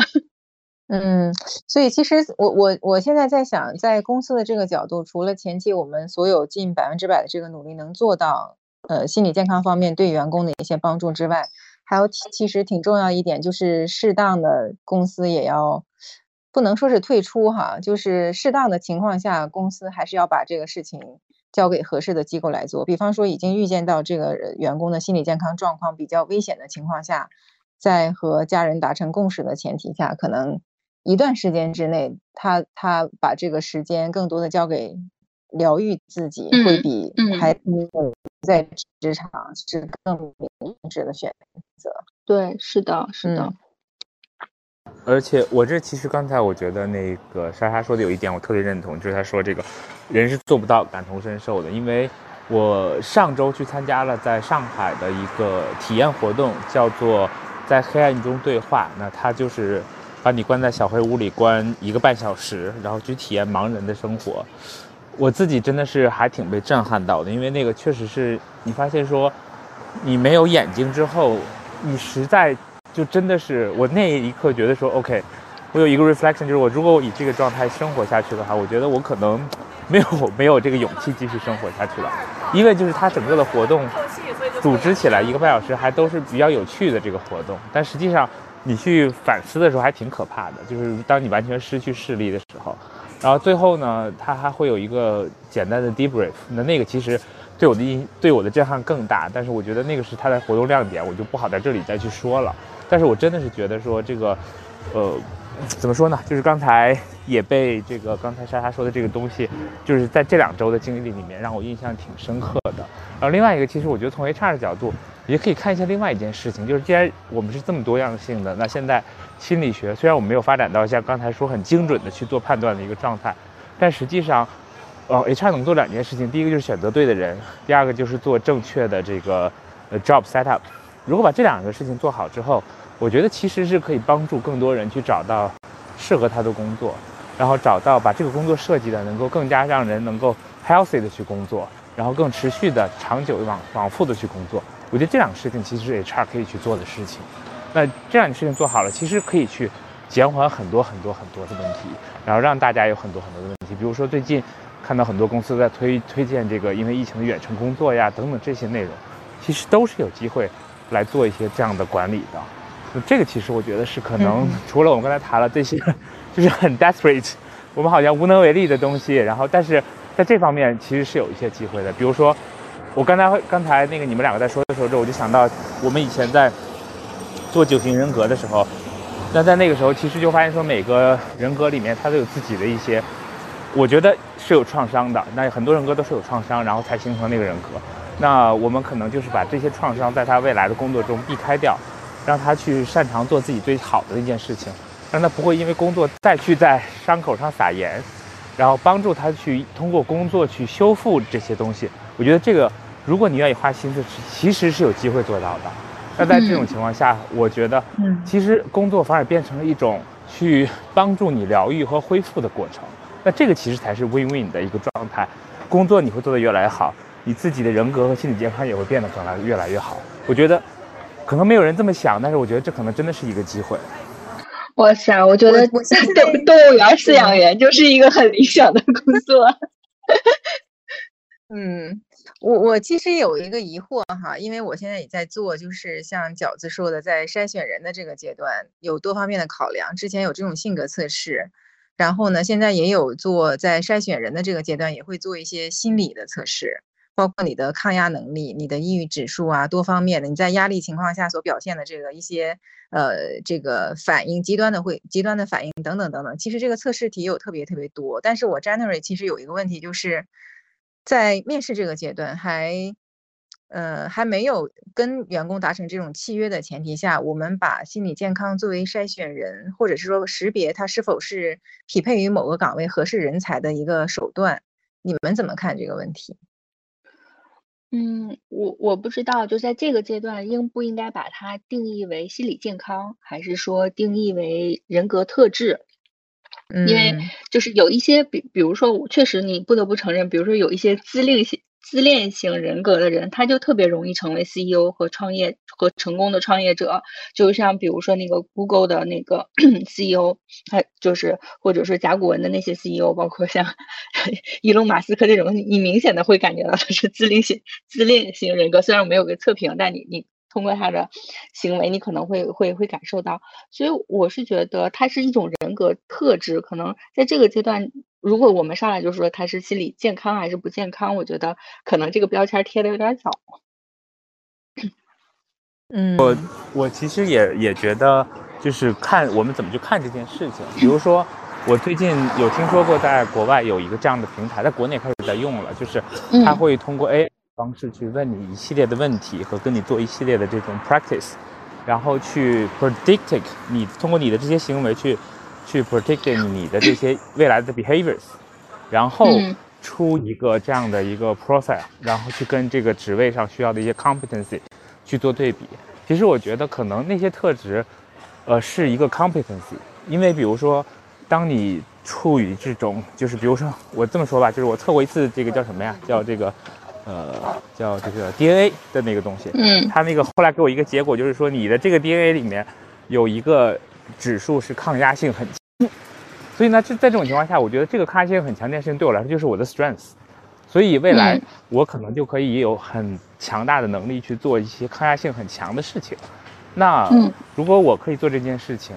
嗯，所以其实我我我现在在想，在公司的这个角度，除了前期我们所有近百分之百的这个努力能做到，呃，心理健康方面对员工的一些帮助之外，还有其实挺重要一点，就是适当的公司也要不能说是退出哈，就是适当的情况下，公司还是要把这个事情交给合适的机构来做。比方说，已经预见到这个员工的心理健康状况比较危险的情况下，在和家人达成共识的前提下，可能一段时间之内，他他把这个时间更多的交给疗愈自己，会比还在职场是更明智的选择。对，是的，是的。而且我这其实刚才我觉得那个莎莎说的有一点我特别认同，就是她说这个人是做不到感同身受的，因为我上周去参加了在上海的一个体验活动，叫做在黑暗中对话。那它就是把你关在小黑屋里关一个半小时，然后去体验盲人的生活。我自己真的是还挺被震撼到的，因为那个确实是你发现说你没有眼睛之后，你实在。就真的是我那一刻觉得说，OK，我有一个 reflection，就是我如果我以这个状态生活下去的话，我觉得我可能没有没有这个勇气继续生活下去了，因为就是它整个的活动组织起来一个半小时还都是比较有趣的这个活动，但实际上你去反思的时候还挺可怕的，就是当你完全失去视力的时候，然后最后呢，它还会有一个简单的 debrief，那那个其实对我的印对我的震撼更大，但是我觉得那个是它的活动亮点，我就不好在这里再去说了。但是我真的是觉得说这个，呃，怎么说呢？就是刚才也被这个刚才莎莎说的这个东西，就是在这两周的经历里面让我印象挺深刻的。然后另外一个，其实我觉得从 HR 的角度也可以看一下另外一件事情，就是既然我们是这么多样性的，那现在心理学虽然我们没有发展到像刚才说很精准的去做判断的一个状态，但实际上，呃，HR 能做两件事情，第一个就是选择对的人，第二个就是做正确的这个呃 job setup。如果把这两个事情做好之后，我觉得其实是可以帮助更多人去找到适合他的工作，然后找到把这个工作设计的能够更加让人能够 healthy 的去工作，然后更持续的、长久往往复的去工作。我觉得这两个事情其实是 HR 可以去做的事情。那这样的事情做好了，其实可以去减缓很多很多很多的问题，然后让大家有很多很多的问题。比如说最近看到很多公司在推推荐这个因为疫情的远程工作呀等等这些内容，其实都是有机会。来做一些这样的管理的，那这个其实我觉得是可能除了我们刚才谈了这些，[laughs] 就是很 desperate，我们好像无能为力的东西。然后，但是在这方面其实是有一些机会的。比如说，我刚才刚才那个你们两个在说的时候，我就想到我们以前在做九型人格的时候，那在那个时候其实就发现说每个人格里面它都有自己的一些，我觉得是有创伤的。那很多人格都是有创伤，然后才形成那个人格。那我们可能就是把这些创伤在他未来的工作中避开掉，让他去擅长做自己最好的一件事情，让他不会因为工作再去在伤口上撒盐，然后帮助他去通过工作去修复这些东西。我觉得这个，如果你愿意花心思，其实是有机会做到的。那在这种情况下，我觉得，其实工作反而变成了一种去帮助你疗愈和恢复的过程。那这个其实才是 win-win 的一个状态，工作你会做得越来越好。你自己的人格和心理健康也会变得更来越来越好。我觉得，可能没有人这么想，但是我觉得这可能真的是一个机会。哇塞，我觉得动动物园饲养员就是一个很理想的工作。嗯，我我其实有一个疑惑哈，因为我现在也在做，就是像饺子说的，在筛选人的这个阶段有多方面的考量。之前有这种性格测试，然后呢，现在也有做在筛选人的这个阶段，也会做一些心理的测试。包括你的抗压能力、你的抑郁指数啊，多方面的，你在压力情况下所表现的这个一些呃这个反应，极端的会极端的反应等等等等。其实这个测试题有特别特别多，但是我 January 其实有一个问题，就是在面试这个阶段还呃还没有跟员工达成这种契约的前提下，我们把心理健康作为筛选人，或者是说识别他是否是匹配于某个岗位合适人才的一个手段，你们怎么看这个问题？嗯，我我不知道，就在这个阶段，应不应该把它定义为心理健康，还是说定义为人格特质？因为就是有一些，比比如说，我确实你不得不承认，比如说有一些自恋型。自恋型人格的人，他就特别容易成为 CEO 和创业和成功的创业者。就像比如说那个 Google 的那个 [clears throat] CEO，他就是或者说甲骨文的那些 CEO，包括像 [laughs] 伊隆马斯克这种，你明显的会感觉到他是自恋型自恋型人格。虽然我没有个测评，但你你通过他的行为，你可能会会会感受到。所以我是觉得它是一种人格特质，可能在这个阶段，如果我们上来就说他是心理健康还是不健康，我觉得可能这个标签贴的有点早。[coughs] 嗯，我我其实也也觉得，就是看我们怎么去看这件事情。比如说，我最近有听说过，在国外有一个这样的平台，在国内开始在用了，就是他会通过 A 方式去问你一系列的问题和跟你做一系列的这种 practice，然后去 predict 你通过你的这些行为去去 predict 你的这些未来的 behaviors，然后出一个这样的一个 profile，然后去跟这个职位上需要的一些 competency。去做对比，其实我觉得可能那些特质，呃，是一个 competency。因为比如说，当你处于这种，就是比如说我这么说吧，就是我测过一次这个叫什么呀？叫这个，呃，叫这个 DNA 的那个东西。嗯。他那个后来给我一个结果，就是说你的这个 DNA 里面有一个指数是抗压性很强。所以呢，就在这种情况下，我觉得这个抗压性很强这件事情对我来说就是我的 strength。所以未来我可能就可以有很强大的能力去做一些抗压性很强的事情。那如果我可以做这件事情，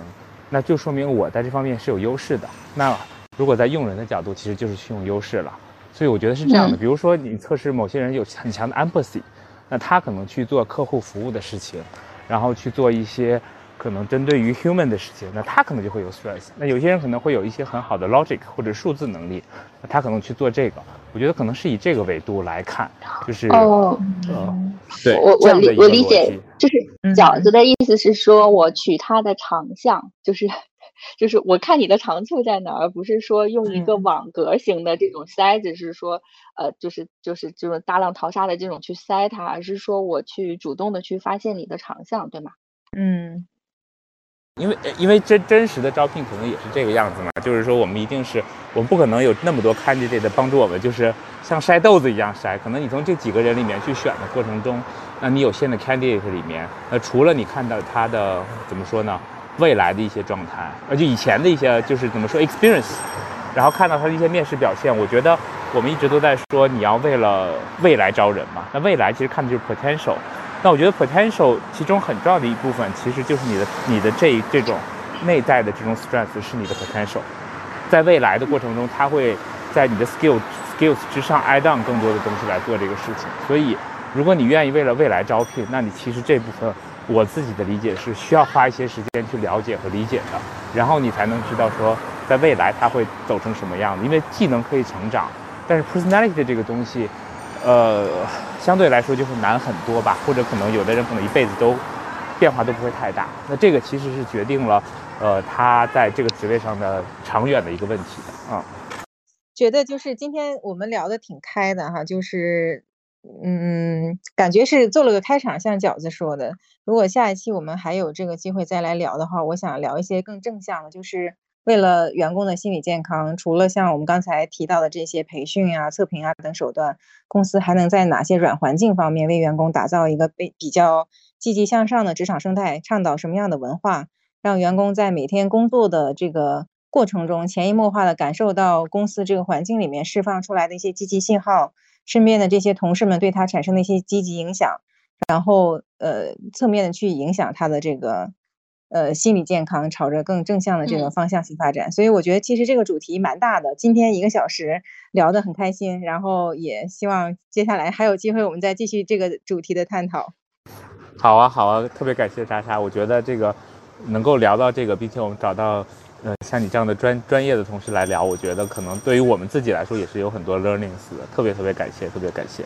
那就说明我在这方面是有优势的。那如果在用人的角度，其实就是去用优势了。所以我觉得是这样的。比如说你测试某些人有很强的 empathy，那他可能去做客户服务的事情，然后去做一些。可能针对于 human 的事情，那他可能就会有 stress。那有些人可能会有一些很好的 logic 或者数字能力，那他可能去做这个。我觉得可能是以这个维度来看，就是哦，对，我我理我理解，就是饺子的意思是说我取他的长项，就是就是我看你的长处在哪，而不是说用一个网格型的这种筛子，是说呃，就是就是这种大浪淘沙的这种去筛它，而是说我去主动的去发现你的长项，对吗？嗯。因为因为真真实的招聘可能也是这个样子嘛，就是说我们一定是我们不可能有那么多 candidate 帮助我们，就是像筛豆子一样筛。可能你从这几个人里面去选的过程中，那你有限的 candidate 里面，那除了你看到他的怎么说呢，未来的一些状态，而且以前的一些就是怎么说 experience，然后看到他的一些面试表现，我觉得我们一直都在说你要为了未来招人嘛，那未来其实看的就是 potential。那我觉得 potential 其中很重要的一部分，其实就是你的你的这这种内在的这种 strength 是你的 potential，在未来的过程中，它会在你的 skill skills 之上 add on 更多的东西来做这个事情。所以，如果你愿意为了未来招聘，那你其实这部分我自己的理解是需要花一些时间去了解和理解的，然后你才能知道说在未来它会走成什么样子。因为技能可以成长，但是 personality 这个东西。呃，相对来说就会难很多吧，或者可能有的人可能一辈子都变化都不会太大。那这个其实是决定了，呃，他在这个职位上的长远的一个问题的啊。觉得就是今天我们聊的挺开的哈，就是嗯，感觉是做了个开场，像饺子说的，如果下一期我们还有这个机会再来聊的话，我想聊一些更正向的，就是。为了员工的心理健康，除了像我们刚才提到的这些培训啊、测评啊等手段，公司还能在哪些软环境方面为员工打造一个被比较积极向上的职场生态？倡导什么样的文化，让员工在每天工作的这个过程中，潜移默化的感受到公司这个环境里面释放出来的一些积极信号，身边的这些同事们对他产生的一些积极影响，然后呃，侧面的去影响他的这个。呃，心理健康朝着更正向的这个方向去发展，所以我觉得其实这个主题蛮大的。今天一个小时聊得很开心，然后也希望接下来还有机会我们再继续这个主题的探讨。好啊，好啊，特别感谢莎莎。我觉得这个能够聊到这个，并且我们找到呃像你这样的专专业的同事来聊，我觉得可能对于我们自己来说也是有很多 learnings 的。特别特别感谢，特别感谢。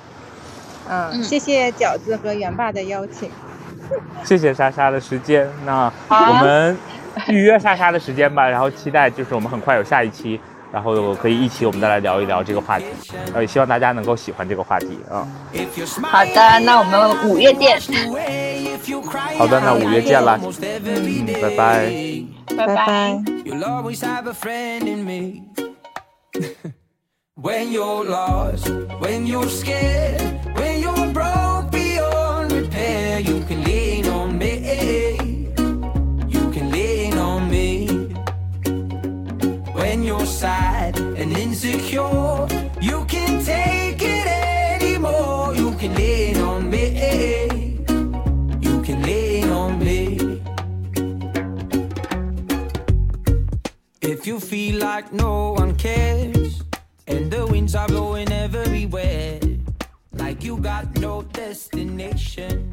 嗯，谢谢饺子和元爸的邀请。[laughs] 谢谢莎莎的时间，那我们预约莎莎的时间吧，然后期待就是我们很快有下一期，然后可以一起我们再来聊一聊这个话题，呃，也希望大家能够喜欢这个话题啊。好的，那我们五月见。好的，那五月见了，嗯，拜拜，拜拜。[laughs] When you're lost, when you're scared, when you're broke beyond repair, you can lean on me. You can lean on me. When you're sad and insecure, you can take it anymore. You can lean on me. You can lean on me. If you feel like no one cares. Winds are blowing everywhere, like you got no destination.